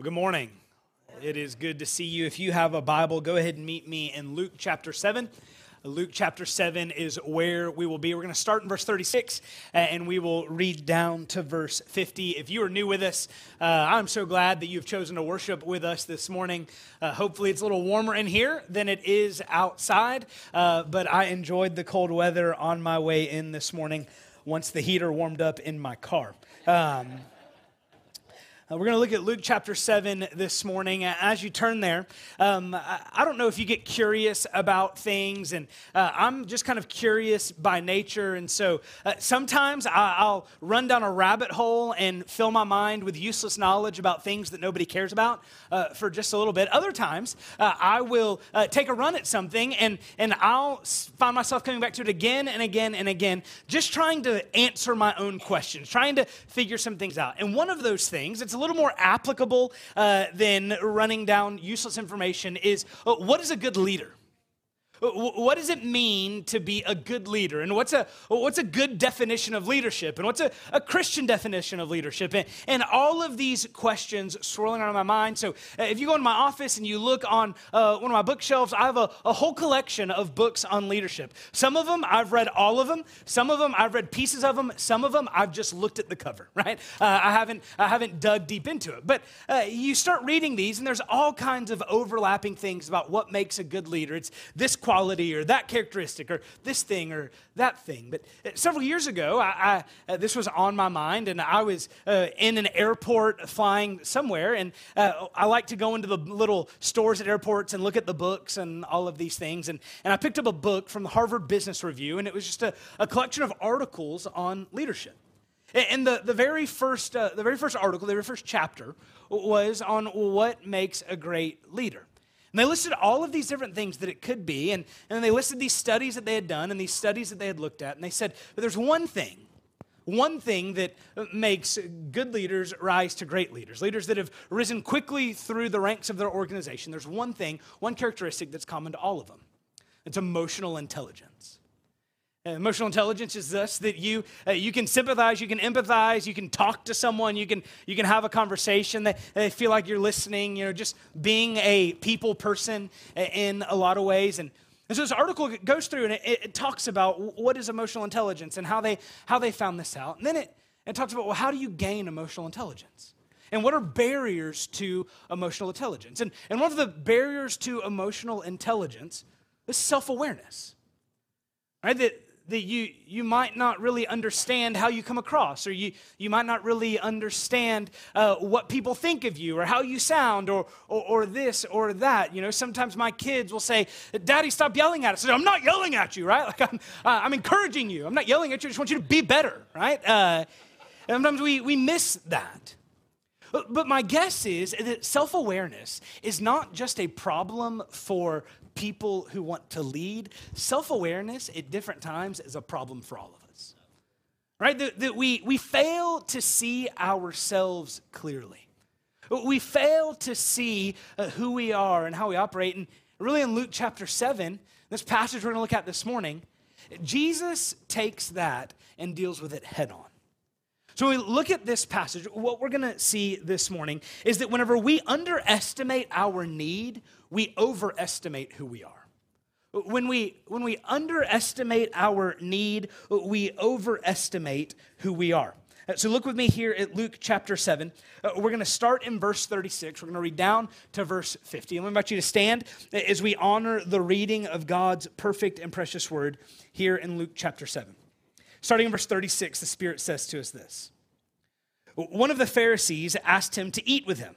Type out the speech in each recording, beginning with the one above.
Well, good morning. It is good to see you. If you have a Bible, go ahead and meet me in Luke chapter 7. Luke chapter 7 is where we will be. We're going to start in verse 36 uh, and we will read down to verse 50. If you are new with us, uh, I'm so glad that you've chosen to worship with us this morning. Uh, hopefully, it's a little warmer in here than it is outside, uh, but I enjoyed the cold weather on my way in this morning once the heater warmed up in my car. Um, uh, we're going to look at Luke chapter 7 this morning. As you turn there, um, I, I, don't know if you get curious about things, and uh, I'm just kind of curious by nature. And so uh, sometimes I, will run down a rabbit hole and fill my mind with useless knowledge about things that nobody cares about uh, for just a little bit. Other times, uh, I will uh, take a run at something and, and I'll find myself coming back to it again and again and again, just trying to answer my own questions, trying to figure some things out. And one of those things, it's a little more applicable uh, than running down useless information is uh, what is a good leader? What does it mean to be a good leader? And what's a, what's a good definition of leadership? And what's a, a Christian definition of leadership? And, and all of these questions swirling around my mind. So uh, if you go into my office and you look on uh, one of my bookshelves, I have a, a whole collection of books on leadership. Some of them I've read all of them. Some of them I've read pieces of them. Some of them I've just looked at the cover, right? Uh, I, haven't, I haven't dug deep into it. But uh, you start reading these, and there's all kinds of overlapping things about what makes a good leader. It's this quality or that characteristic or this thing or that thing. But uh, several years ago, I, I uh, this was on my mind, and I was uh, in an airport flying somewhere, and uh, I like to go into the little stores at airports and look at the books and all of these things. And, and I picked up a book from the Harvard Business Review, and it was just a, a collection of articles on leadership. And the, the, very first, uh, the very first article, the very first chapter, was on what makes a great leader. And they listed all of these different things that it could be, and, and they listed these studies that they had done and these studies that they had looked at, and they said, but there's one thing, one thing that makes good leaders rise to great leaders, leaders that have risen quickly through the ranks of their organization. There's one thing, one characteristic that's common to all of them it's emotional intelligence. Uh, emotional intelligence is this that you, uh, you can sympathize, you can empathize, you can talk to someone, you can, you can have a conversation. They, they feel like you're listening, you know, just being a people person in a lot of ways. And, and so this article goes through and it, it talks about what is emotional intelligence and how they, how they found this out. And then it, it talks about, well, how do you gain emotional intelligence? And what are barriers to emotional intelligence? And, and one of the barriers to emotional intelligence is self awareness. Right? That, that you, you might not really understand how you come across, or you, you might not really understand uh, what people think of you, or how you sound, or, or, or, this or that. You know, sometimes my kids will say, Daddy, stop yelling at us. I'm not yelling at you, right? Like, I'm, uh, I'm encouraging you. I'm not yelling at you. I just want you to be better, right? Uh, sometimes we, we miss that. But my guess is that self awareness is not just a problem for people who want to lead, self awareness at different times is a problem for all of us. Right? That, that we, we fail to see ourselves clearly. We fail to see uh, who we are and how we operate. And really, in Luke chapter 7, this passage we're going to look at this morning, Jesus takes that and deals with it head on. So, when we look at this passage, what we're going to see this morning is that whenever we underestimate our need, we overestimate who we are. When we, when we underestimate our need, we overestimate who we are. So look with me here at Luke chapter 7. Uh, we're going to start in verse 36. We're going to read down to verse 50. And we invite you to stand as we honor the reading of God's perfect and precious word here in Luke chapter 7. Starting in verse 36, the Spirit says to us this One of the Pharisees asked him to eat with him.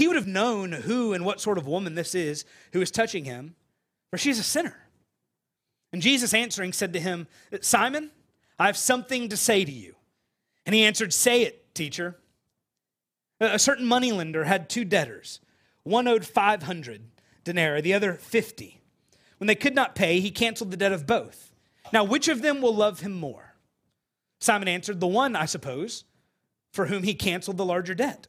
he would have known who and what sort of woman this is who is touching him, for she's a sinner. And Jesus answering said to him, Simon, I have something to say to you. And he answered, Say it, teacher. A certain moneylender had two debtors. One owed 500 denarii, the other 50. When they could not pay, he canceled the debt of both. Now, which of them will love him more? Simon answered, The one, I suppose, for whom he canceled the larger debt.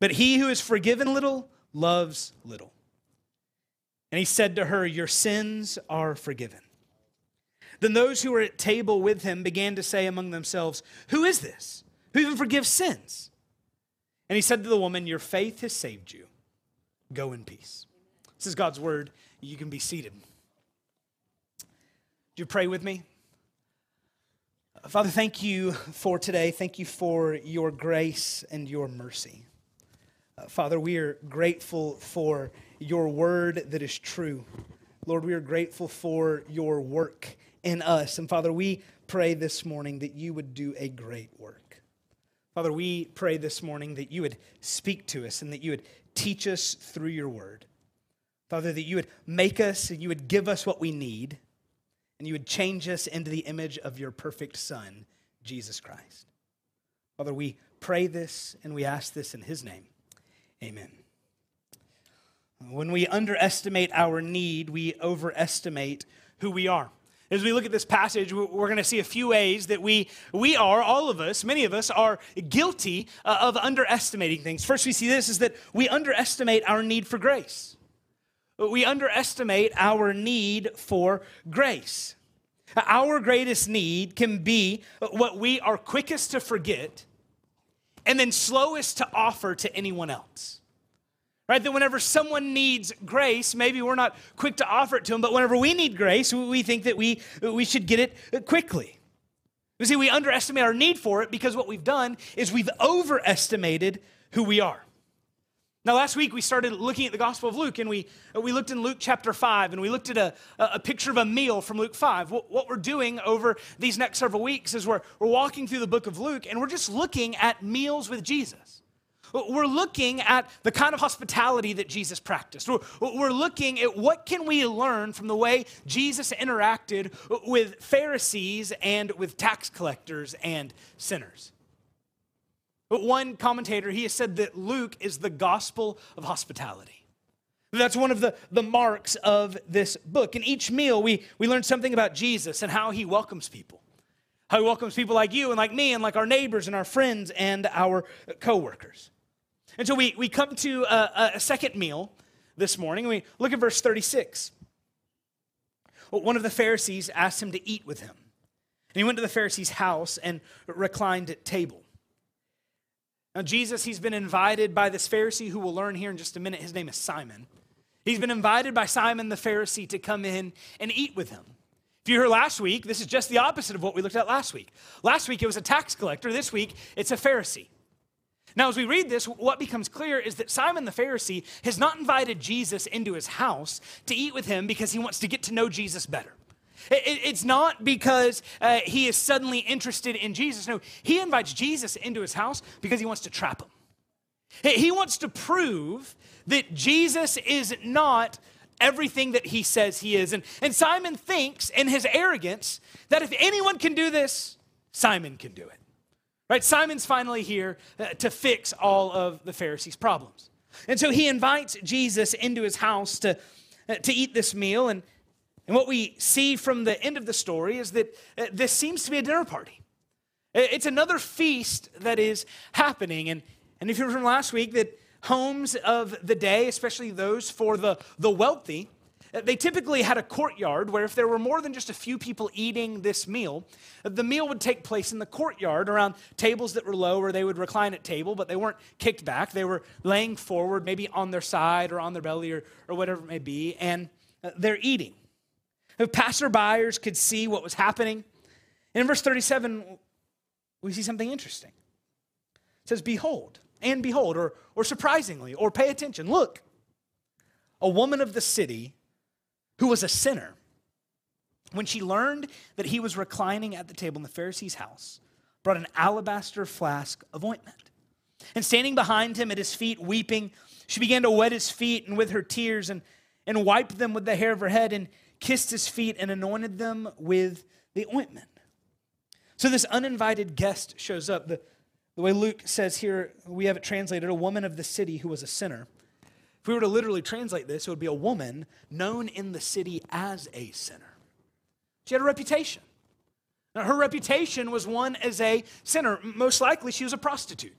But he who is forgiven little loves little. And he said to her, Your sins are forgiven. Then those who were at table with him began to say among themselves, Who is this? Who even forgives sins? And he said to the woman, Your faith has saved you. Go in peace. This is God's word. You can be seated. Do you pray with me? Father, thank you for today. Thank you for your grace and your mercy. Father, we are grateful for your word that is true. Lord, we are grateful for your work in us. And Father, we pray this morning that you would do a great work. Father, we pray this morning that you would speak to us and that you would teach us through your word. Father, that you would make us and you would give us what we need and you would change us into the image of your perfect Son, Jesus Christ. Father, we pray this and we ask this in his name. Amen. When we underestimate our need, we overestimate who we are. As we look at this passage, we're going to see a few ways that we, we are, all of us, many of us, are guilty uh, of underestimating things. First, we see this is that we underestimate our need for grace. We underestimate our need for grace. Our greatest need can be what we are quickest to forget and then slowest to offer to anyone else. Right? That whenever someone needs grace, maybe we're not quick to offer it to them, but whenever we need grace, we think that we, we should get it quickly. You see, we underestimate our need for it because what we've done is we've overestimated who we are. Now, last week we started looking at the Gospel of Luke, and we, uh, we looked in Luke chapter 5, and we looked at a, a picture of a meal from Luke 5. What, what we're doing over these next several weeks is we're, we're walking through the book of Luke, and we're just looking at meals with Jesus. We're looking at the kind of hospitality that Jesus practiced. We're, we're looking at what can we learn from the way Jesus interacted with Pharisees and with tax collectors and sinners. But one commentator, he has said that Luke is the gospel of hospitality. That's one of the, the marks of this book. In each meal, we, we learn something about Jesus and how he welcomes people. How he welcomes people like you and like me and like our neighbors and our friends and our coworkers. And so we, we come to a, a second meal this morning. We look at verse 36. One of the Pharisees asked him to eat with him. And he went to the Pharisee's house and reclined at table. Now, Jesus, he's been invited by this Pharisee who we'll learn here in just a minute. His name is Simon. He's been invited by Simon the Pharisee to come in and eat with him. If you heard last week, this is just the opposite of what we looked at last week. Last week it was a tax collector, this week it's a Pharisee. Now, as we read this, what becomes clear is that Simon the Pharisee has not invited Jesus into his house to eat with him because he wants to get to know Jesus better. It's not because uh, he is suddenly interested in Jesus. No, he invites Jesus into his house because he wants to trap him. He wants to prove that Jesus is not everything that he says he is. And, and Simon thinks, in his arrogance, that if anyone can do this, Simon can do it. Right? Simon's finally here uh, to fix all of the Pharisees' problems. And so he invites Jesus into his house to, uh, to eat this meal. And and what we see from the end of the story is that uh, this seems to be a dinner party. It's another feast that is happening. And, and if you remember from last week, that homes of the day, especially those for the, the wealthy, uh, they typically had a courtyard where if there were more than just a few people eating this meal, the meal would take place in the courtyard around tables that were low where they would recline at table, but they weren't kicked back. They were laying forward, maybe on their side or on their belly or, or whatever it may be, and uh, they're eating. If passerbyers could see what was happening. And in verse 37, we see something interesting. It says, Behold, And behold, or, or surprisingly, or pay attention, look, a woman of the city who was a sinner, when she learned that he was reclining at the table in the Pharisee's house, brought an alabaster flask of ointment. And standing behind him at his feet, weeping, she began to wet his feet and with her tears and, and wiped them with the hair of her head and kissed his feet and anointed them with the ointment. So this uninvited guest shows up. The, the way Luke says here, we have it translated a woman of the city who was a sinner. If we were to literally translate this, it would be a woman known in the city as a sinner. She had a reputation. Now, her reputation was one as a sinner. Most likely, she was a prostitute.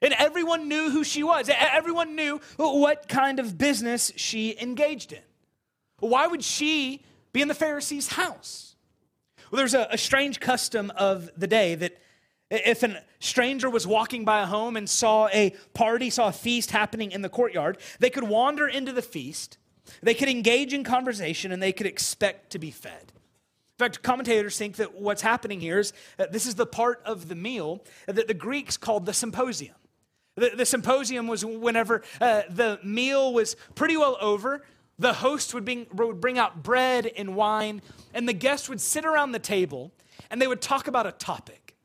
And everyone knew who she was. Everyone knew what kind of business she engaged in. Why would she be in the Pharisee's house? Well, there's a, a strange custom of the day that if a stranger was walking by a home and saw a party, saw a feast happening in the courtyard, they could wander into the feast, they could engage in conversation, and they could expect to be fed. In fact, commentators think that what's happening here is that this is the part of the meal that the Greeks called the symposium. The, the symposium was whenever uh, the meal was pretty well over, the host would bring, would bring out bread and wine, and the guests would sit around the table and they would talk about a topic.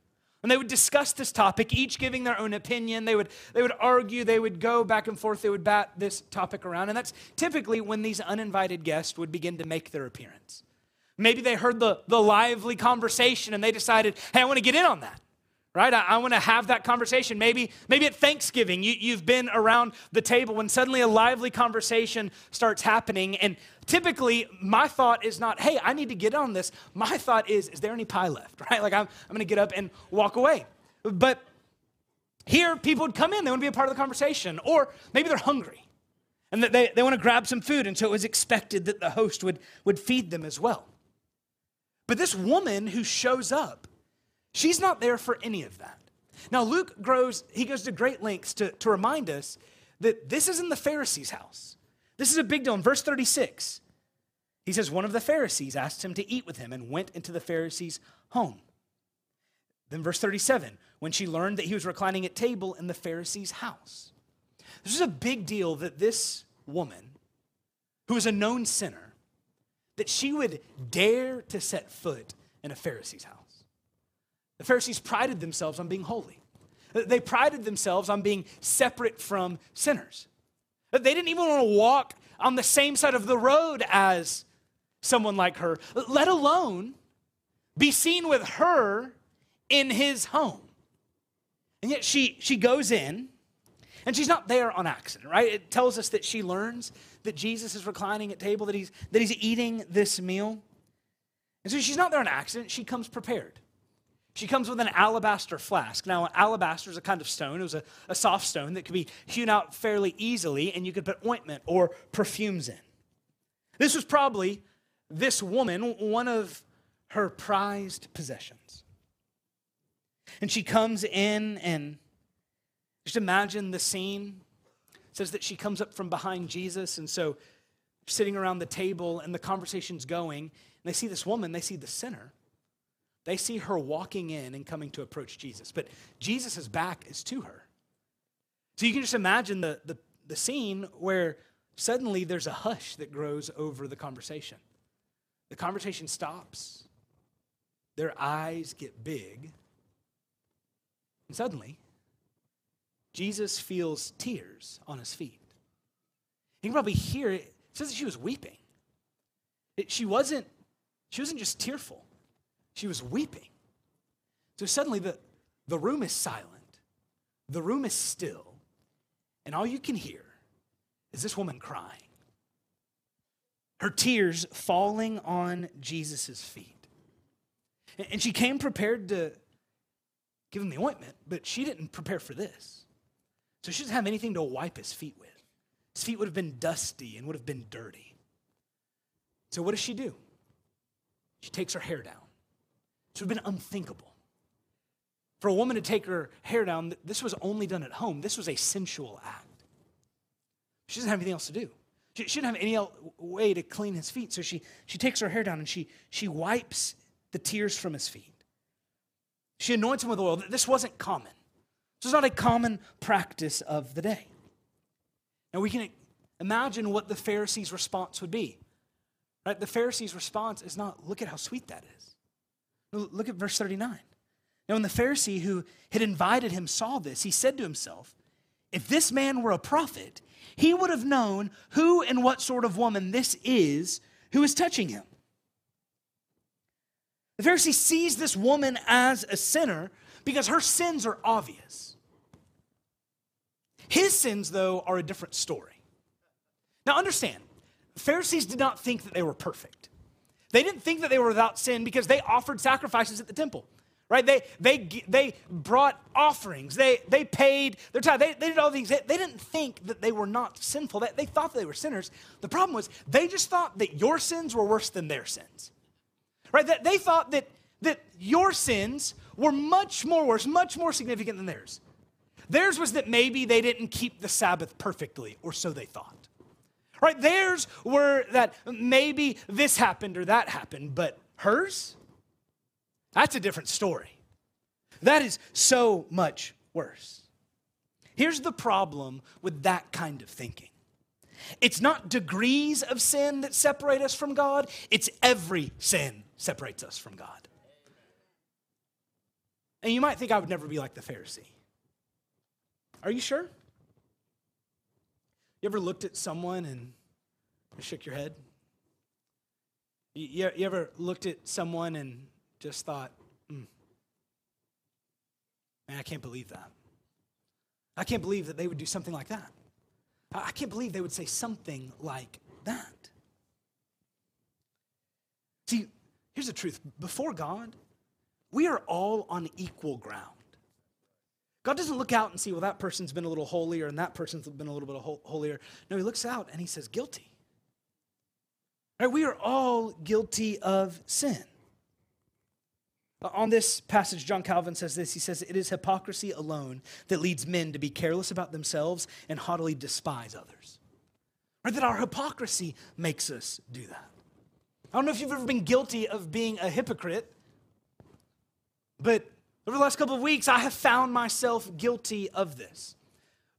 And they would discuss this topic, each giving their own opinion. They would, they would argue, they would go back and forth, they would bat this topic around. And that's typically when these uninvited guests would begin to make their appearance. Maybe they heard the, the lively conversation and they decided, hey, I want to get in on that right? I, I want to have that conversation. Maybe, maybe at Thanksgiving, you, you've been around the table when suddenly a lively conversation starts happening. And typically, my thought is not, hey, I need to get on this. My thought is, is there any pie left, right? Like, I'm, I'm going to get up and walk away. But here, people would come in, they want to be a part of the conversation. Or maybe they're hungry and they, they want to grab some food. And so it was expected that the host would, would feed them as well. But this woman who shows up, She's not there for any of that. Now, Luke grows, he goes to great lengths to, to remind us that this is in the Pharisee's house. This is a big deal. In verse 36, he says, One of the Pharisees asked him to eat with him and went into the Pharisee's home. Then, verse 37, when she learned that he was reclining at table in the Pharisee's house. This is a big deal that this woman, who is a known sinner, that she would dare to set foot in a Pharisee's house. The Pharisees prided themselves on being holy. They prided themselves on being separate from sinners. They didn't even want to walk on the same side of the road as someone like her, let alone be seen with her in his home. And yet she, she goes in, and she's not there on accident, right? It tells us that she learns that Jesus is reclining at table, that he's, that he's eating this meal. And so she's not there on accident, she comes prepared. She comes with an alabaster flask. Now, alabaster is a kind of stone. It was a, a soft stone that could be hewn out fairly easily, and you could put ointment or perfumes in. This was probably this woman, one of her prized possessions. And she comes in, and just imagine the scene. It says that she comes up from behind Jesus, and so sitting around the table, and the conversation's going, and they see this woman, they see the sinner they see her walking in and coming to approach Jesus, but Jesus' back is to her. So you can just imagine the, the, the scene where suddenly there's a hush that grows over the conversation. The conversation stops, their eyes get big, and suddenly Jesus feels tears on his feet. You can probably hear it. It says that she was weeping. It, she wasn't, she wasn't just tearful. She was weeping. So suddenly the, the room is silent, the room is still, and all you can hear is this woman crying. Her tears falling on Jesus' feet. And she came prepared to give him the ointment, but she didn't prepare for this. So she doesn't have anything to wipe his feet with. His feet would have been dusty and would have been dirty. So what does she do? She takes her hair down. This would have been unthinkable. For a woman to take her hair down, this was only done at home. This was a sensual act. She doesn't have anything else to do. She, she didn't have any way to clean his feet. So she, she takes her hair down and she, she wipes the tears from his feet. She anoints him with oil. This wasn't common. This is not a common practice of the day. Now we can imagine what the Pharisees' response would be. Right? The Pharisees' response is not, look at how sweet that is. Look at verse 39. Now, when the Pharisee who had invited him saw this, he said to himself, If this man were a prophet, he would have known who and what sort of woman this is who is touching him. The Pharisee sees this woman as a sinner because her sins are obvious. His sins, though, are a different story. Now, understand, Pharisees did not think that they were perfect. They didn't think that they were without sin because they offered sacrifices at the temple right? They, they, they brought offerings. They, they paid their time. They, they did all these. They, they didn't think that they were not sinful. They, they thought they were sinners. The problem was they just thought that your sins were worse than their sins, right? That they thought that, that your sins were much more worse, much more significant than theirs. Theirs was that maybe they didn't keep the Sabbath perfectly, or so they thought. Right? Theirs were that maybe this happened or that happened, but hers? That's a different story. That is so much worse. Here's the problem with that kind of thinking it's not degrees of sin that separate us from God, it's every sin separates us from God. And you might think I would never be like the Pharisee. Are you sure? You ever looked at someone and shook your head? You, you ever looked at someone and just thought, mm, man, I can't believe that. I can't believe that they would do something like that. I can't believe they would say something like that. See, here's the truth before God, we are all on equal ground. God doesn't look out and see, well, that person's been a little holier and that person's been a little bit holier. No, he looks out and he says, guilty. Right? We are all guilty of sin. Uh, on this passage, John Calvin says this. He says, It is hypocrisy alone that leads men to be careless about themselves and haughtily despise others. Or that our hypocrisy makes us do that. I don't know if you've ever been guilty of being a hypocrite, but over the last couple of weeks, I have found myself guilty of this.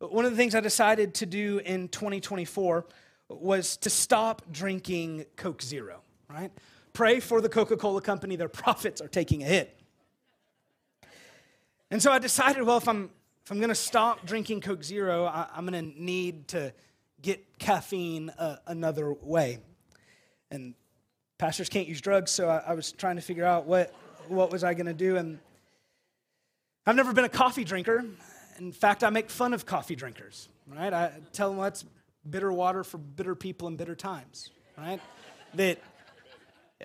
One of the things I decided to do in 2024 was to stop drinking Coke Zero, right? Pray for the Coca Cola company, their profits are taking a hit. And so I decided, well, if I'm, if I'm gonna stop drinking Coke Zero, I, am gonna need to get caffeine uh, another way. And pastors can't use drugs, so I, I was trying to figure out what, what was I gonna do. And I've never been a coffee drinker. In fact, I make fun of coffee drinkers, right? I tell them that's bitter water for bitter people in bitter times, right? that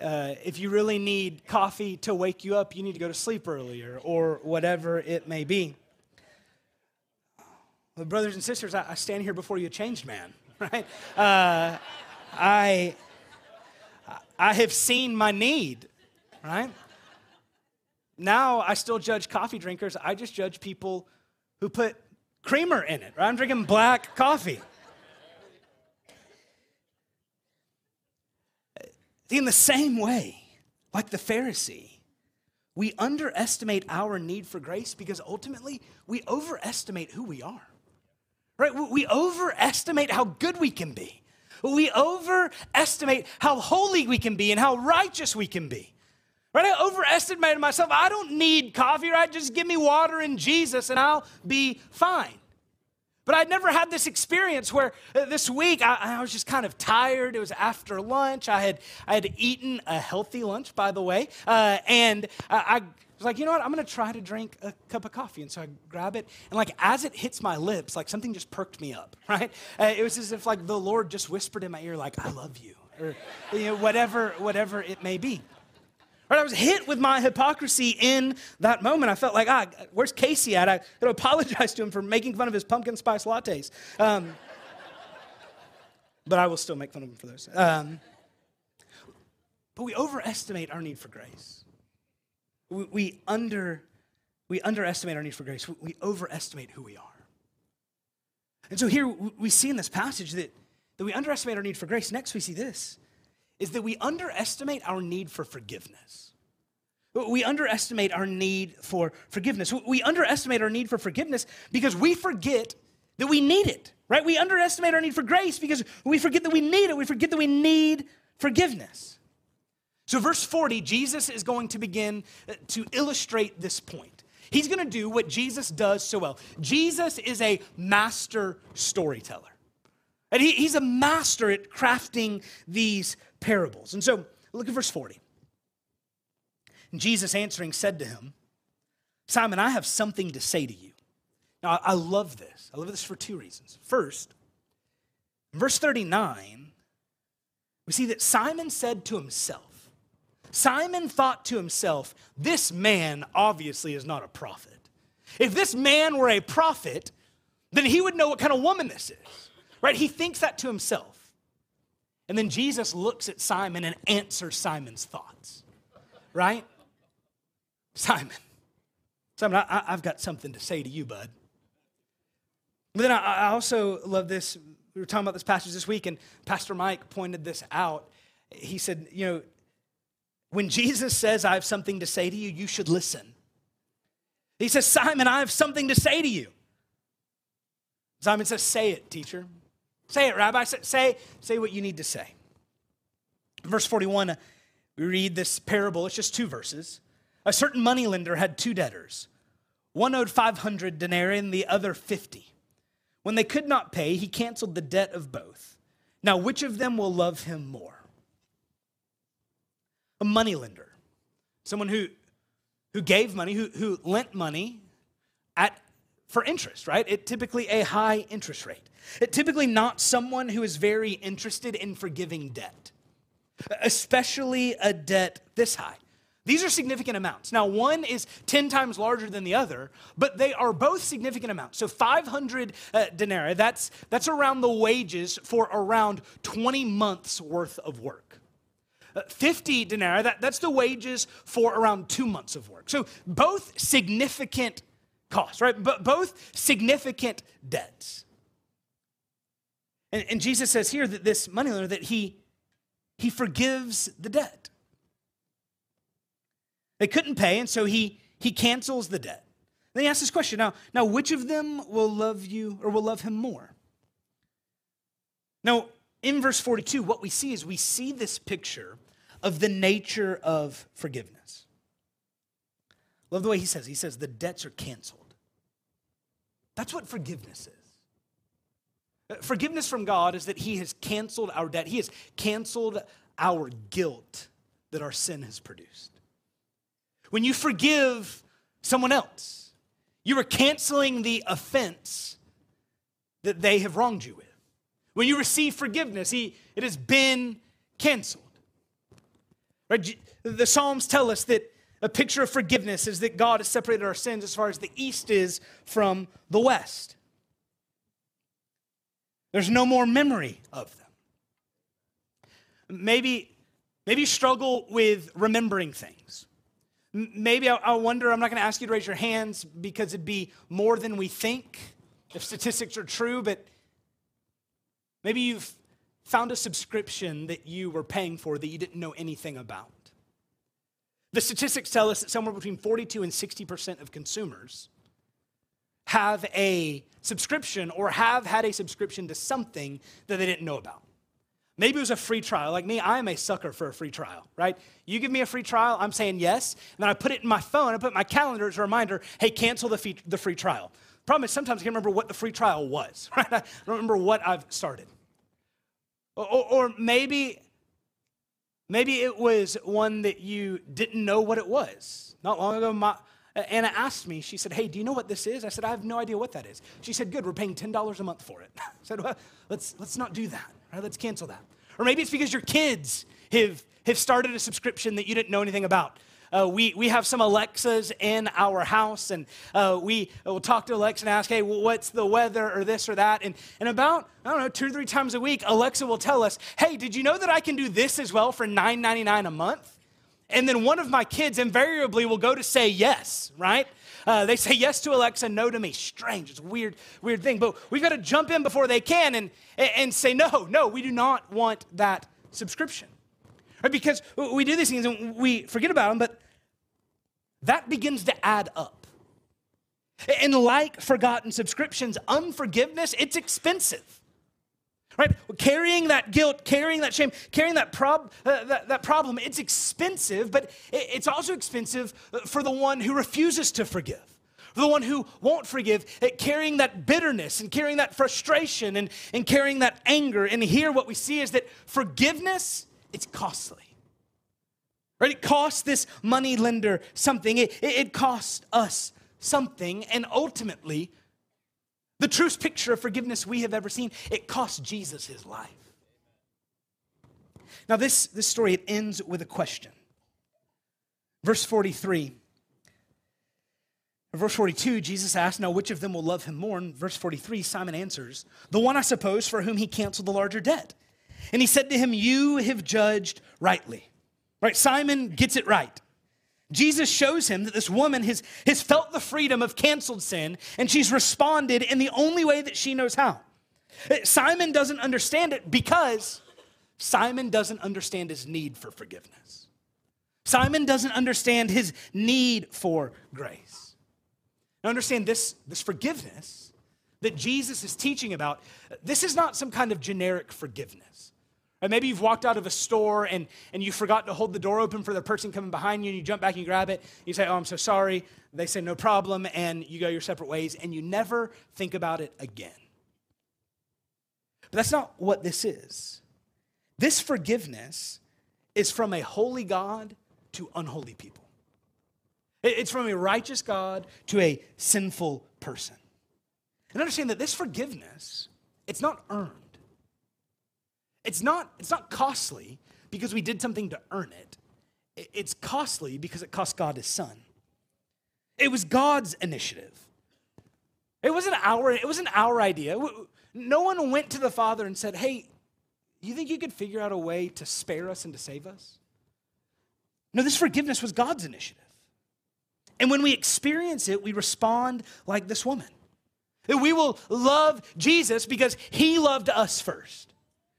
uh, if you really need coffee to wake you up, you need to go to sleep earlier or whatever it may be. Well, brothers and sisters, I, I, stand here before you a changed man, right? Uh, I, I have seen my need, right? Now I still judge coffee drinkers. I just judge people who put creamer in it, right? I'm drinking black coffee. In the same way, like the Pharisee, we underestimate our need for grace because ultimately we overestimate who we are. Right? We overestimate how good we can be. We overestimate how holy we can be and how righteous we can be. Right? I overestimated myself. I don't need coffee, right? Just give me water and Jesus and I'll be fine. But I'd never had this experience where uh, this week I, I, was just kind of tired. It was after lunch. I had, I had eaten a healthy lunch, by the way. Uh, and I, I was like, you know what? I'm going to try to drink a cup of coffee. And so I grab it. And like as it hits my lips, like something just perked me up, right? Uh, it was as if like the Lord just whispered in my ear, like, I love you, or you know, whatever, whatever it may be. Right? I was hit with my hypocrisy in that moment. I felt like, ah, where's Casey at? I got to apologize to him for making fun of his pumpkin spice lattes. Um, but I will still make fun of him for those. Um, but we overestimate our need for grace. We, we, under, we underestimate our need for grace. We, we overestimate who we are. And so here we see in this passage that, that we underestimate our need for grace. Next, we see this is that we underestimate our need for forgiveness. We underestimate our need for forgiveness. We underestimate our need for forgiveness because we forget that we need it, right? We underestimate our need for grace because we forget that we need it. We forget that we need forgiveness. So, verse 40, Jesus is going to begin uh, to illustrate this point. He's going to do what Jesus does so well. Jesus is a master storyteller, and he, he's a master at crafting these parables. And so, look at verse 40. And Jesus answering said to him, Simon, I have something to say to you. Now, I love this. I love this for two reasons. First, verse 39, we see that Simon said to himself, Simon thought to himself, this man obviously is not a prophet. If this man were a prophet, then he would know what kind of woman this is, right? He thinks that to himself. And then Jesus looks at Simon and answers Simon's thoughts, right? Simon, Simon, I, have got something to say to you, bud. But then I, I also love this. We were talking about this passage this week, and Pastor Mike pointed this out. He said, You know, when Jesus says, I have something to say to you, you should listen. He says, Simon, I have something to say to you. Simon says, Say it, teacher. Say it, Rabbi. Say, say what you need to say. Verse 41, we read this parable. It's just two verses. A certain moneylender had two debtors. One owed 500 denarii and the other 50. When they could not pay, he canceled the debt of both. Now, which of them will love him more? A moneylender, someone who, who gave money, who, who lent money at, for interest, right? It typically a high interest rate. It typically not someone who is very interested in forgiving debt, especially a debt this high. These are significant amounts. Now, one is 10 times larger than the other, but they are both significant amounts. So 500 uh, denarii, that's, that's around the wages for around 20 months worth of work. Uh, 50 denarii, that, that's the wages for around two months of work. So both significant costs, right? But both significant debts. And, and Jesus says here that this moneylender, that he, he forgives the debt. They couldn't pay, and so he, he cancels the debt. Then he asks this question now, now, which of them will love you or will love him more? Now, in verse 42, what we see is we see this picture of the nature of forgiveness. Love the way he says, he says, the debts are canceled. That's what forgiveness is. Forgiveness from God is that he has canceled our debt, he has canceled our guilt that our sin has produced. When you forgive someone else, you are canceling the offense that they have wronged you with. When you receive forgiveness, he, it has been canceled. Right? The Psalms tell us that a picture of forgiveness is that God has separated our sins as far as the east is from the west. There's no more memory of them. Maybe, maybe you struggle with remembering things. Maybe I wonder, I'm not going to ask you to raise your hands because it'd be more than we think if statistics are true, but maybe you've found a subscription that you were paying for that you didn't know anything about. The statistics tell us that somewhere between 42 and 60% of consumers have a subscription or have had a subscription to something that they didn't know about. Maybe it was a free trial. Like me, I am a sucker for a free trial, right? You give me a free trial, I'm saying yes. And then I put it in my phone, I put my calendar as a reminder hey, cancel the, fee- the free trial. Problem is, sometimes I can't remember what the free trial was, right? I don't remember what I've started. Or, or maybe, maybe it was one that you didn't know what it was. Not long ago, my, Anna asked me, she said, Hey, do you know what this is? I said, I have no idea what that is. She said, Good, we're paying $10 a month for it. I said, Well, let's, let's not do that. Right, let's cancel that. Or maybe it's because your kids have, have started a subscription that you didn't know anything about. Uh, we, we have some Alexas in our house, and uh, we will talk to Alexa and ask, hey, what's the weather, or this or that. And, and about, I don't know, two or three times a week, Alexa will tell us, hey, did you know that I can do this as well for $9.99 a month? And then one of my kids invariably will go to say yes, right? Uh, they say yes to Alexa, no to me. Strange. It's a weird, weird thing. But we've got to jump in before they can and, and say, no, no, we do not want that subscription. Right? Because we do these things and we forget about them, but that begins to add up. And like forgotten subscriptions, unforgiveness, it's expensive right? Carrying that guilt, carrying that shame, carrying that, prob- uh, that, that, problem, it's expensive, but it's also expensive for the one who refuses to forgive. For the one who won't forgive, uh, carrying that bitterness and carrying that frustration and, and carrying that anger. And here, what we see is that forgiveness, it's costly. Right? It costs this money lender something, it, it, it costs us something, and ultimately, the truest picture of forgiveness we have ever seen. It cost Jesus his life. Now, this, this story, it ends with a question. Verse 43. verse 42, Jesus asked, Now, which of them will love him more? In verse 43, Simon answers, The one, I suppose, for whom he canceled the larger debt. And he said to him, You have judged rightly. Right? Simon gets it right. Jesus shows him that this woman has, has felt the freedom of canceled sin and she's responded in the only way that she knows how. Simon doesn't understand it because Simon doesn't understand his need for forgiveness. Simon doesn't understand his need for grace. Now, understand this, this forgiveness that Jesus is teaching about, this is not some kind of generic forgiveness. Or maybe you've walked out of a store and, and you forgot to hold the door open for the person coming behind you and you jump back and grab it. You say, Oh, I'm so sorry. They say, No problem. And you go your separate ways and you never think about it again. But that's not what this is. This forgiveness is from a holy God to unholy people, it's from a righteous God to a sinful person. And understand that this forgiveness, it's not earned. It's not, it's not costly because we did something to earn it. It's costly because it cost God his son. It was God's initiative. It wasn't our, it wasn't our idea. No one went to the Father and said, Hey, you think you could figure out a way to spare us and to save us? No, this forgiveness was God's initiative. And when we experience it, we respond like this woman. That we will love Jesus because he loved us first.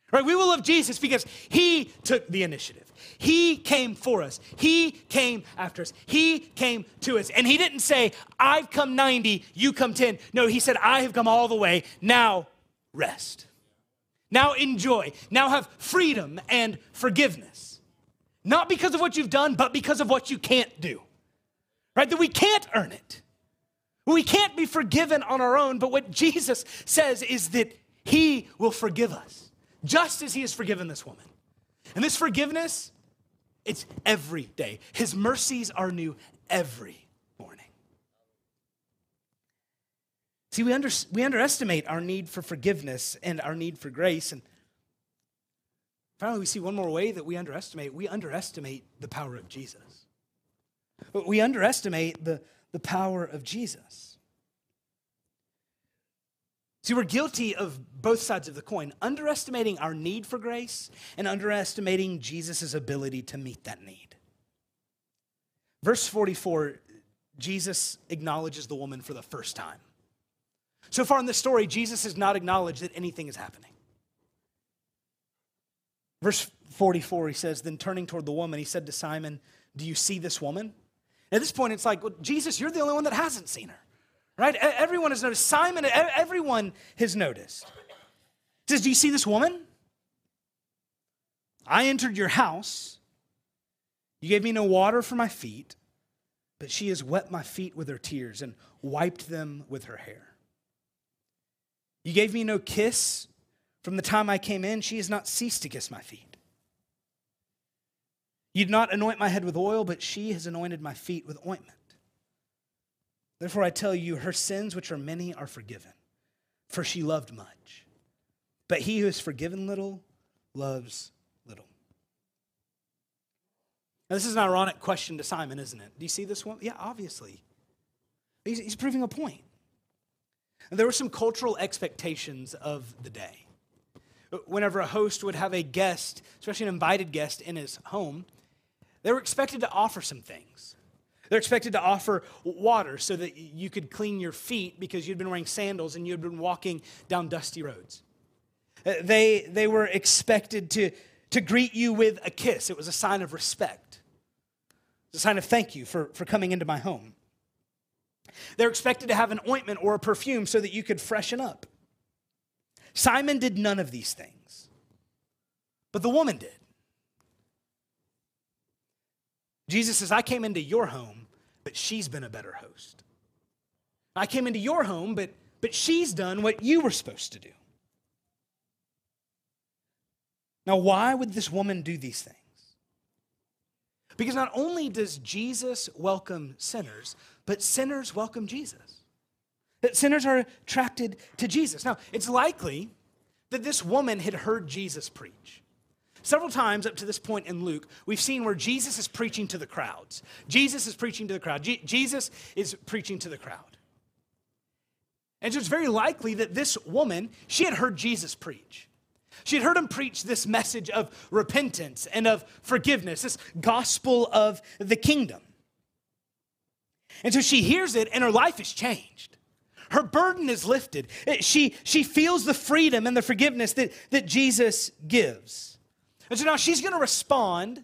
Right? We will love Jesus because he took the initiative. He came for us. He came after us. He came to us. And he didn't say, I've come 90, you come 10. No, he said, I have come all the way. Now rest. Now enjoy. Now have freedom and forgiveness. Not because of what you've done, but because of what you can't do. Right? That we can't earn it. We can't be forgiven on our own, but what Jesus says is that he will forgive us just as he has forgiven this woman. And this forgiveness, it's every day. His mercies are new every morning. See, we, under, we underestimate our need for forgiveness and our need for grace. And finally, we see one more way that we underestimate. We underestimate the power of Jesus. We underestimate the, the power of Jesus. See, we're guilty of both sides of the coin, underestimating our need for grace and underestimating Jesus' ability to meet that need. Verse 44, Jesus acknowledges the woman for the first time. So far in this story, Jesus has not acknowledged that anything is happening. Verse 44, he says, Then turning toward the woman, he said to Simon, Do you see this woman? At this point, it's like, well, Jesus, you're the only one that hasn't seen her. Right? Everyone has noticed. Simon, everyone has noticed. He says, Do you see this woman? I entered your house. You gave me no water for my feet, but she has wet my feet with her tears and wiped them with her hair. You gave me no kiss from the time I came in. She has not ceased to kiss my feet. You did not anoint my head with oil, but she has anointed my feet with ointment. Therefore, I tell you, her sins, which are many, are forgiven, for she loved much. But he who is forgiven little loves little. Now, this is an ironic question to Simon, isn't it? Do you see this one? Yeah, obviously. He's, he's proving a point. And there were some cultural expectations of the day. Whenever a host would have a guest, especially an invited guest, in his home, they were expected to offer some things. They're expected to offer water so that you could clean your feet because you'd been wearing sandals and you'd been walking down dusty roads. Uh, they, they were expected to, to greet you with a kiss, it was a sign of respect. It's a sign of thank you for, for coming into my home. They're expected to have an ointment or a perfume so that you could freshen up. Simon did none of these things, but the woman did. Jesus says, I came into your home, but she's been a better host. I came into your home, but, but she's done what you were supposed to do. Now, why would this woman do these things? Because not only does Jesus welcome sinners, but sinners welcome Jesus. That sinners are attracted to Jesus. Now, it's likely that this woman had heard Jesus preach. Several times up to this point in Luke, we've seen where Jesus is preaching to the crowds. Jesus is preaching to the crowd. Je- Jesus is preaching to the crowd. And so it's very likely that this woman, she had heard Jesus preach. She had heard him preach this message of repentance and of forgiveness, this gospel of the kingdom. And so she hears it and her life is changed. Her burden is lifted. She, she feels the freedom and the forgiveness that, that Jesus gives. And so now she's going to respond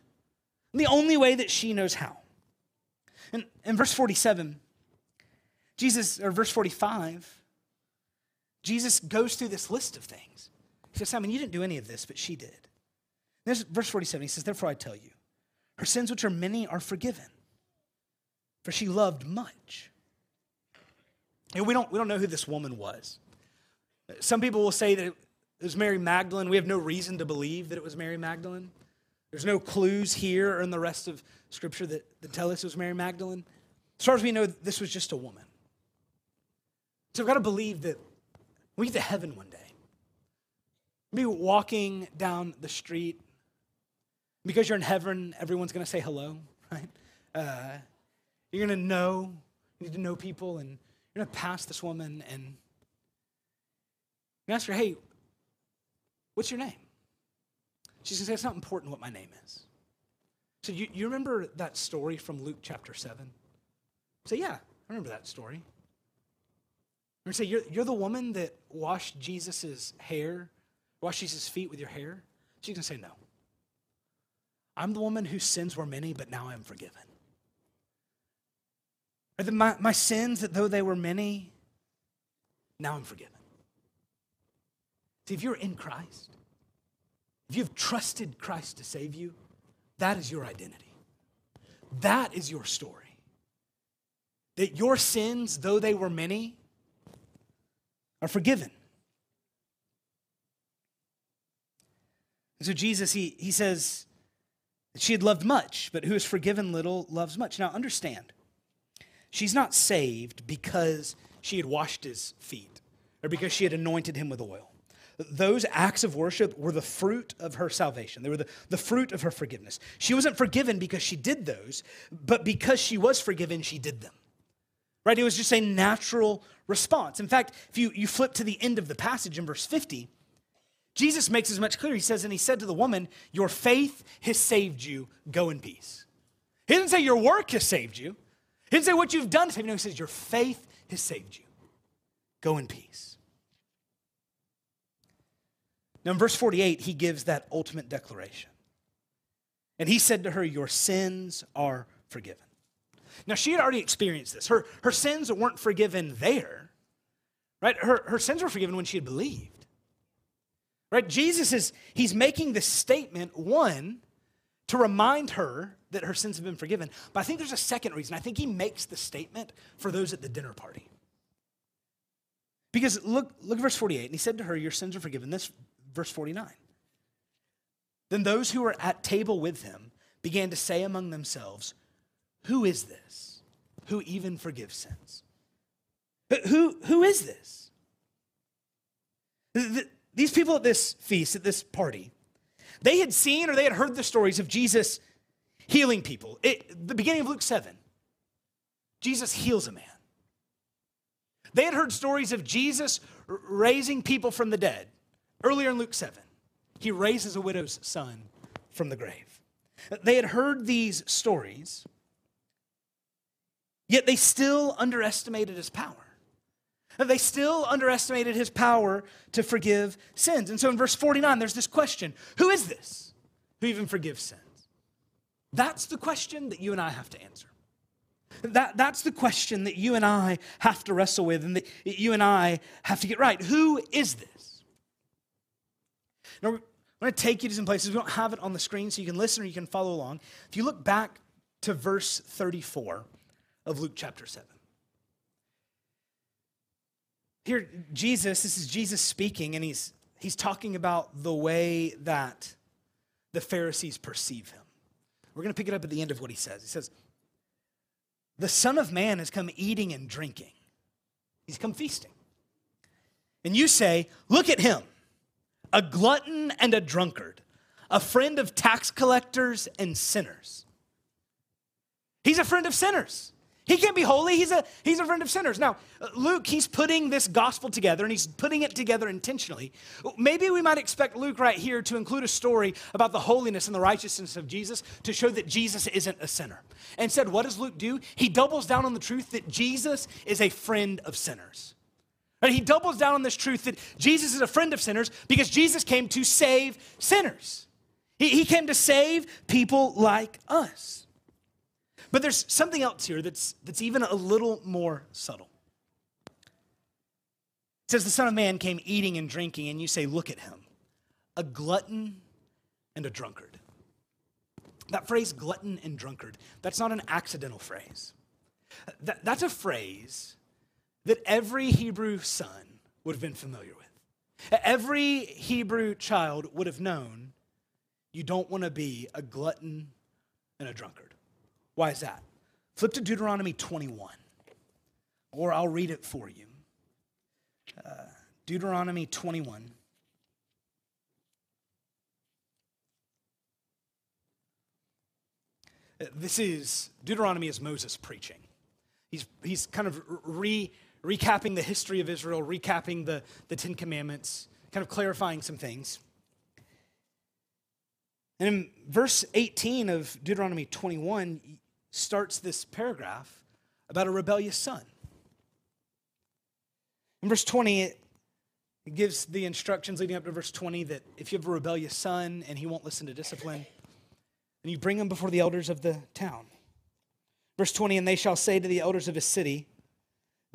the only way that she knows how. And in verse 47, Jesus, or verse 45, Jesus goes through this list of things. He says, Simon, you didn't do any of this, but she did. There's verse 47. He says, Therefore I tell you, her sins, which are many, are forgiven, for she loved much. And we don't, we don't know who this woman was. Some people will say that it was Mary Magdalene. We have no reason to believe that it was Mary Magdalene. There's no clues here or in the rest of Scripture that, that tell us it was Mary Magdalene. As far as we know, this was just a woman. So we've got to believe that we get to heaven one day, be walking down the street. Because you're in heaven, everyone's going to say hello, right? Uh, you're going to know, you need to know people, and you're going to pass this woman and ask her, hey, what's your name? She's going to say, it's not important what my name is. So you, you remember that story from Luke chapter 7? Say, yeah, I remember that story. You're say, you're, you're the woman that washed Jesus' hair wash Jesus' feet with your hair? She's going to say, No. I'm the woman whose sins were many, but now I am forgiven. Or the, my, my sins, that though they were many, now I'm forgiven. See, if you're in Christ, if you've trusted Christ to save you, that is your identity. That is your story. That your sins, though they were many, are forgiven. And so Jesus, he, he says that she had loved much, but who is forgiven little loves much. Now understand, she's not saved because she had washed his feet or because she had anointed him with oil. Those acts of worship were the fruit of her salvation. They were the, the fruit of her forgiveness. She wasn't forgiven because she did those, but because she was forgiven, she did them. Right? It was just a natural response. In fact, if you, you flip to the end of the passage in verse 50, Jesus makes as much clear. He says, and he said to the woman, Your faith has saved you. Go in peace. He didn't say your work has saved you. He didn't say what you've done saved you. No, he says your faith has saved you. Go in peace. Now, in verse 48, he gives that ultimate declaration. And he said to her, Your sins are forgiven. Now, she had already experienced this. Her, her sins weren't forgiven there, right? Her, her sins were forgiven when she had believed. Right? Jesus is, he's making this statement, one, to remind her that her sins have been forgiven. But I think there's a second reason. I think he makes the statement for those at the dinner party. Because look, look at verse 48. And he said to her, Your sins are forgiven. This verse 49. Then those who were at table with him began to say among themselves, Who is this? Who even forgives sins? Who, who is this? These people at this feast, at this party, they had seen or they had heard the stories of Jesus healing people. It, the beginning of Luke 7, Jesus heals a man. They had heard stories of Jesus raising people from the dead. Earlier in Luke 7, he raises a widow's son from the grave. They had heard these stories, yet they still underestimated his power. They still underestimated his power to forgive sins. And so in verse 49, there's this question Who is this who even forgives sins? That's the question that you and I have to answer. That, that's the question that you and I have to wrestle with and that you and I have to get right. Who is this? Now, I'm going to take you to some places. We don't have it on the screen, so you can listen or you can follow along. If you look back to verse 34 of Luke chapter 7. Here, Jesus, this is Jesus speaking, and he's, he's talking about the way that the Pharisees perceive him. We're going to pick it up at the end of what he says. He says, The Son of Man has come eating and drinking, he's come feasting. And you say, Look at him, a glutton and a drunkard, a friend of tax collectors and sinners. He's a friend of sinners. He can't be holy. He's a, he's a friend of sinners. Now, Luke, he's putting this gospel together and he's putting it together intentionally. Maybe we might expect Luke right here to include a story about the holiness and the righteousness of Jesus to show that Jesus isn't a sinner. Instead, what does Luke do? He doubles down on the truth that Jesus is a friend of sinners. And he doubles down on this truth that Jesus is a friend of sinners because Jesus came to save sinners. He, he came to save people like us. But there's something else here that's, that's even a little more subtle. It says, The Son of Man came eating and drinking, and you say, Look at him, a glutton and a drunkard. That phrase, glutton and drunkard, that's not an accidental phrase. That, that's a phrase that every Hebrew son would have been familiar with. Every Hebrew child would have known you don't want to be a glutton and a drunkard. Why is that? Flip to Deuteronomy 21, or I'll read it for you. Uh, Deuteronomy 21. Uh, this is Deuteronomy is Moses preaching. He's, he's kind of re, recapping the history of Israel, recapping the, the Ten Commandments, kind of clarifying some things. And in verse 18 of Deuteronomy 21, starts this paragraph about a rebellious son. In verse 20, it, gives the instructions leading up to verse 20 that if you have a rebellious son and he won't listen to discipline, and you bring him before the elders of the town. Verse 20, and they shall say to the elders of his city,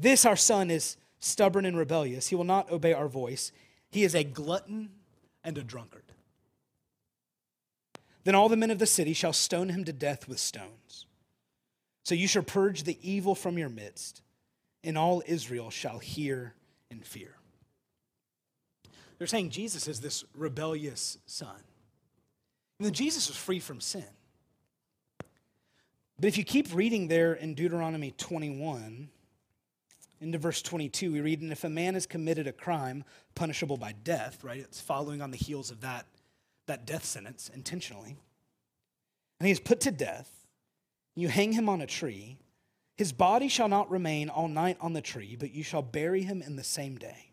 This our son is stubborn and rebellious. He will not obey our voice. He is a glutton and a drunkard. Then all the men of the city shall stone him to death with stones. So you shall purge the evil from your midst, and all Israel shall hear and fear. They're saying Jesus is this rebellious son. And then Jesus was free from sin. But if you keep reading there in Deuteronomy 21, into verse 22, we read, And if a man has committed a crime punishable by death, right? It's following on the heels of that, that death sentence intentionally. And he is put to death you hang him on a tree. His body shall not remain all night on the tree, but you shall bury him in the same day.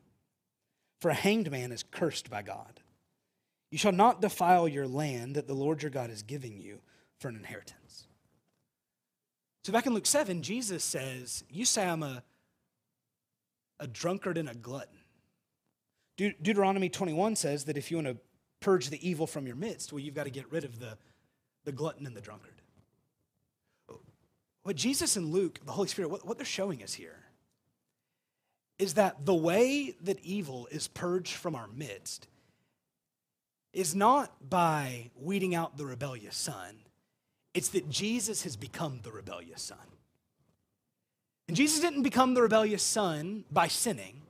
For a hanged man is cursed by God. You shall not defile your land that the Lord your God is giving you for an inheritance. So back in Luke 7, Jesus says, You say I'm a, a drunkard and a glutton. De- Deuteronomy 21 says that if you want to purge the evil from your midst, well, you've got to get rid of the, the glutton and the drunkard. What Jesus and Luke, the Holy Spirit, what, what they're showing us here is that the way that evil is purged from our midst is not by weeding out the rebellious son, it's that Jesus has become the rebellious son. And Jesus didn't become the rebellious son by sinning.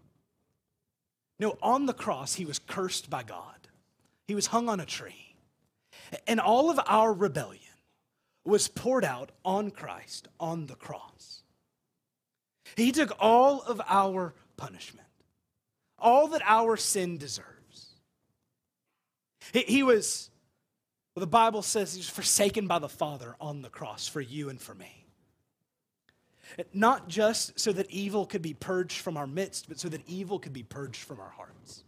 No, on the cross, he was cursed by God. He was hung on a tree. And all of our rebellion, was poured out on Christ on the cross. He took all of our punishment, all that our sin deserves. He, he was, well, the Bible says he was forsaken by the Father on the cross for you and for me. Not just so that evil could be purged from our midst, but so that evil could be purged from our hearts.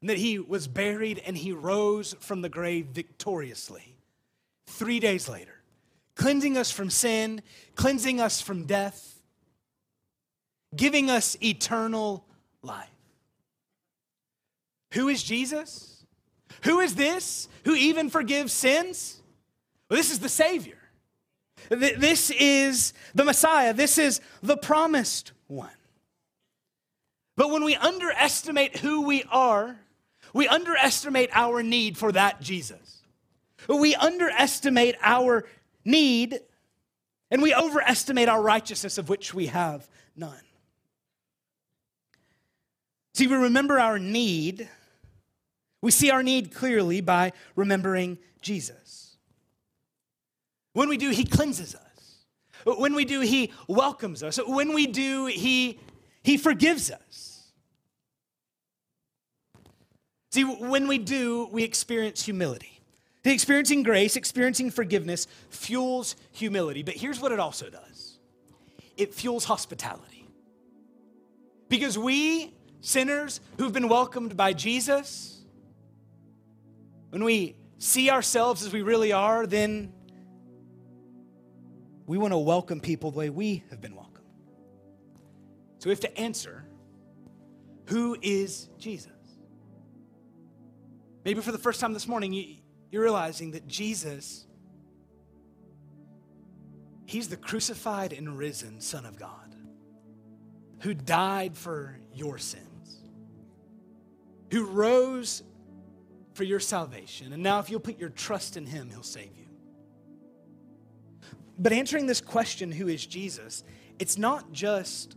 And that he was buried and he rose from the grave victoriously three days later, cleansing us from sin, cleansing us from death, giving us eternal life. Who is Jesus? Who is this who even forgives sins? Well, This is the Savior. This is the Messiah. This is the promised one. But when we underestimate who we are, we underestimate our need for that Jesus. We underestimate our need and we overestimate our righteousness of which we have none. See, we remember our need. We see our need clearly by remembering Jesus. When we do, He cleanses us. When we do, He welcomes us. When we do, He, he forgives us. See, when we do, we experience humility. The experiencing grace, experiencing forgiveness fuels humility. But here's what it also does it fuels hospitality. Because we, sinners who've been welcomed by Jesus, when we see ourselves as we really are, then we want to welcome people the way we have been welcomed. So we have to answer who is Jesus? Maybe for the first time this morning, you, you're realizing that Jesus, He's the crucified and risen Son of God who died for your sins, who rose for your salvation. And now, if you'll put your trust in Him, He'll save you. But answering this question, who is Jesus, it's not just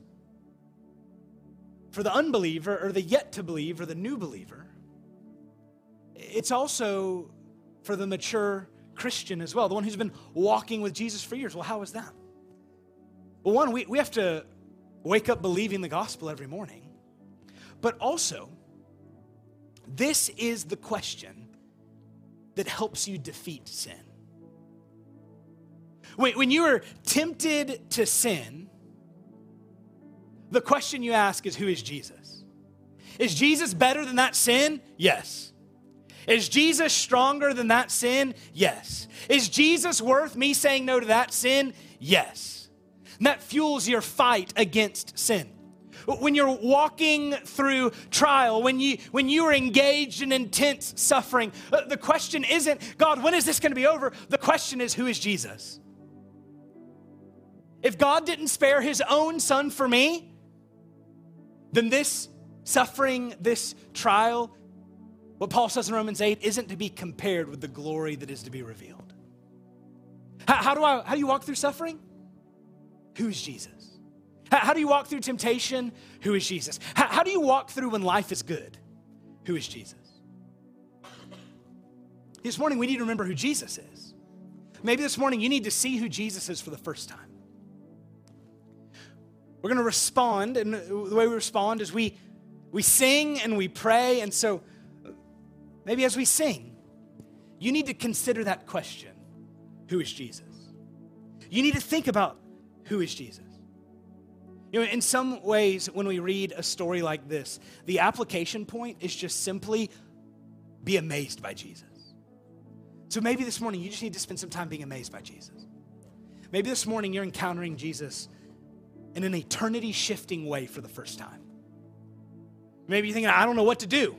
for the unbeliever or the yet to believe or the new believer. It's also for the mature Christian as well, the one who's been walking with Jesus for years. Well, how is that? Well, one, we, we have to wake up believing the gospel every morning. But also, this is the question that helps you defeat sin. When you are tempted to sin, the question you ask is Who is Jesus? Is Jesus better than that sin? Yes. Is Jesus stronger than that sin? Yes. Is Jesus worth me saying no to that sin? Yes. And that fuels your fight against sin. When you're walking through trial, when you when you are engaged in intense suffering, uh, the question isn't, God, when is this going to be over? The question is, who is Jesus? If God didn't spare his own son for me, then this suffering, this trial, what Paul says in Romans 8 isn't to be compared with the glory that is to be revealed. How, how do, I, how do you walk through suffering? Who's Jesus? How, how do you walk through temptation? Who is Jesus? How, how do you walk through when life is good? Who is Jesus? This morning, we need to remember who Jesus is. Maybe this morning, you need to see who Jesus is for the first time. We're going to respond, and the way we respond is we, we sing and we pray. And so, Maybe as we sing, you need to consider that question Who is Jesus? You need to think about who is Jesus. You know, in some ways, when we read a story like this, the application point is just simply be amazed by Jesus. So maybe this morning you just need to spend some time being amazed by Jesus. Maybe this morning you're encountering Jesus in an eternity shifting way for the first time. Maybe you're thinking, I don't know what to do.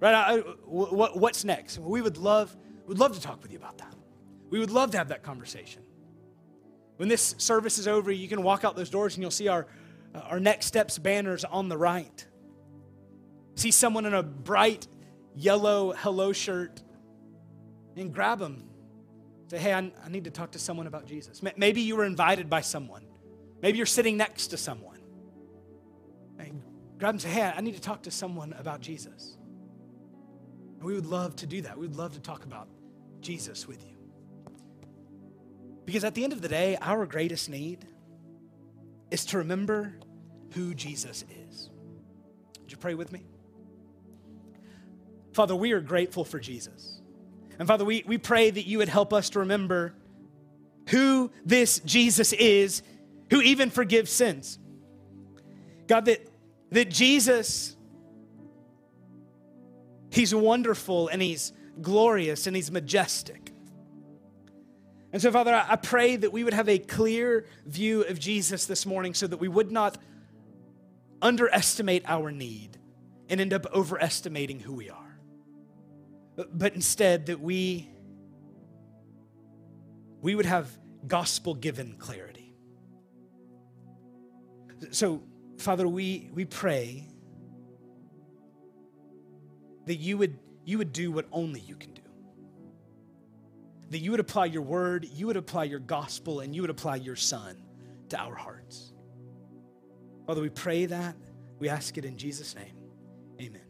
Right? I, what, what's next? We would love, would love to talk with you about that. We would love to have that conversation. When this service is over, you can walk out those doors and you'll see our, uh, our next steps banners on the right. See someone in a bright yellow hello shirt and grab them. Say, hey, I, I need to talk to someone about Jesus. Maybe you were invited by someone. Maybe you're sitting next to someone. And grab and say, hey, I need to talk to someone about Jesus. And we would love to do that. We would love to talk about Jesus with you. Because at the end of the day, our greatest need is to remember who Jesus is. Would you pray with me? Father, we are grateful for Jesus. And Father, we, we pray that you would help us to remember who this Jesus is, who even forgives sins. God, that, that Jesus He's wonderful and He's glorious and He's majestic. And so, Father, I pray that we would have a clear view of Jesus this morning so that we would not underestimate our need and end up overestimating who we are. But instead, that we we would have gospel given clarity. So, Father, we, we pray that you would, you would do what only you can do. That you would apply your word, you would apply your gospel, and you would apply your son to our hearts. Father, we pray that. We ask it in Jesus' name. Amen.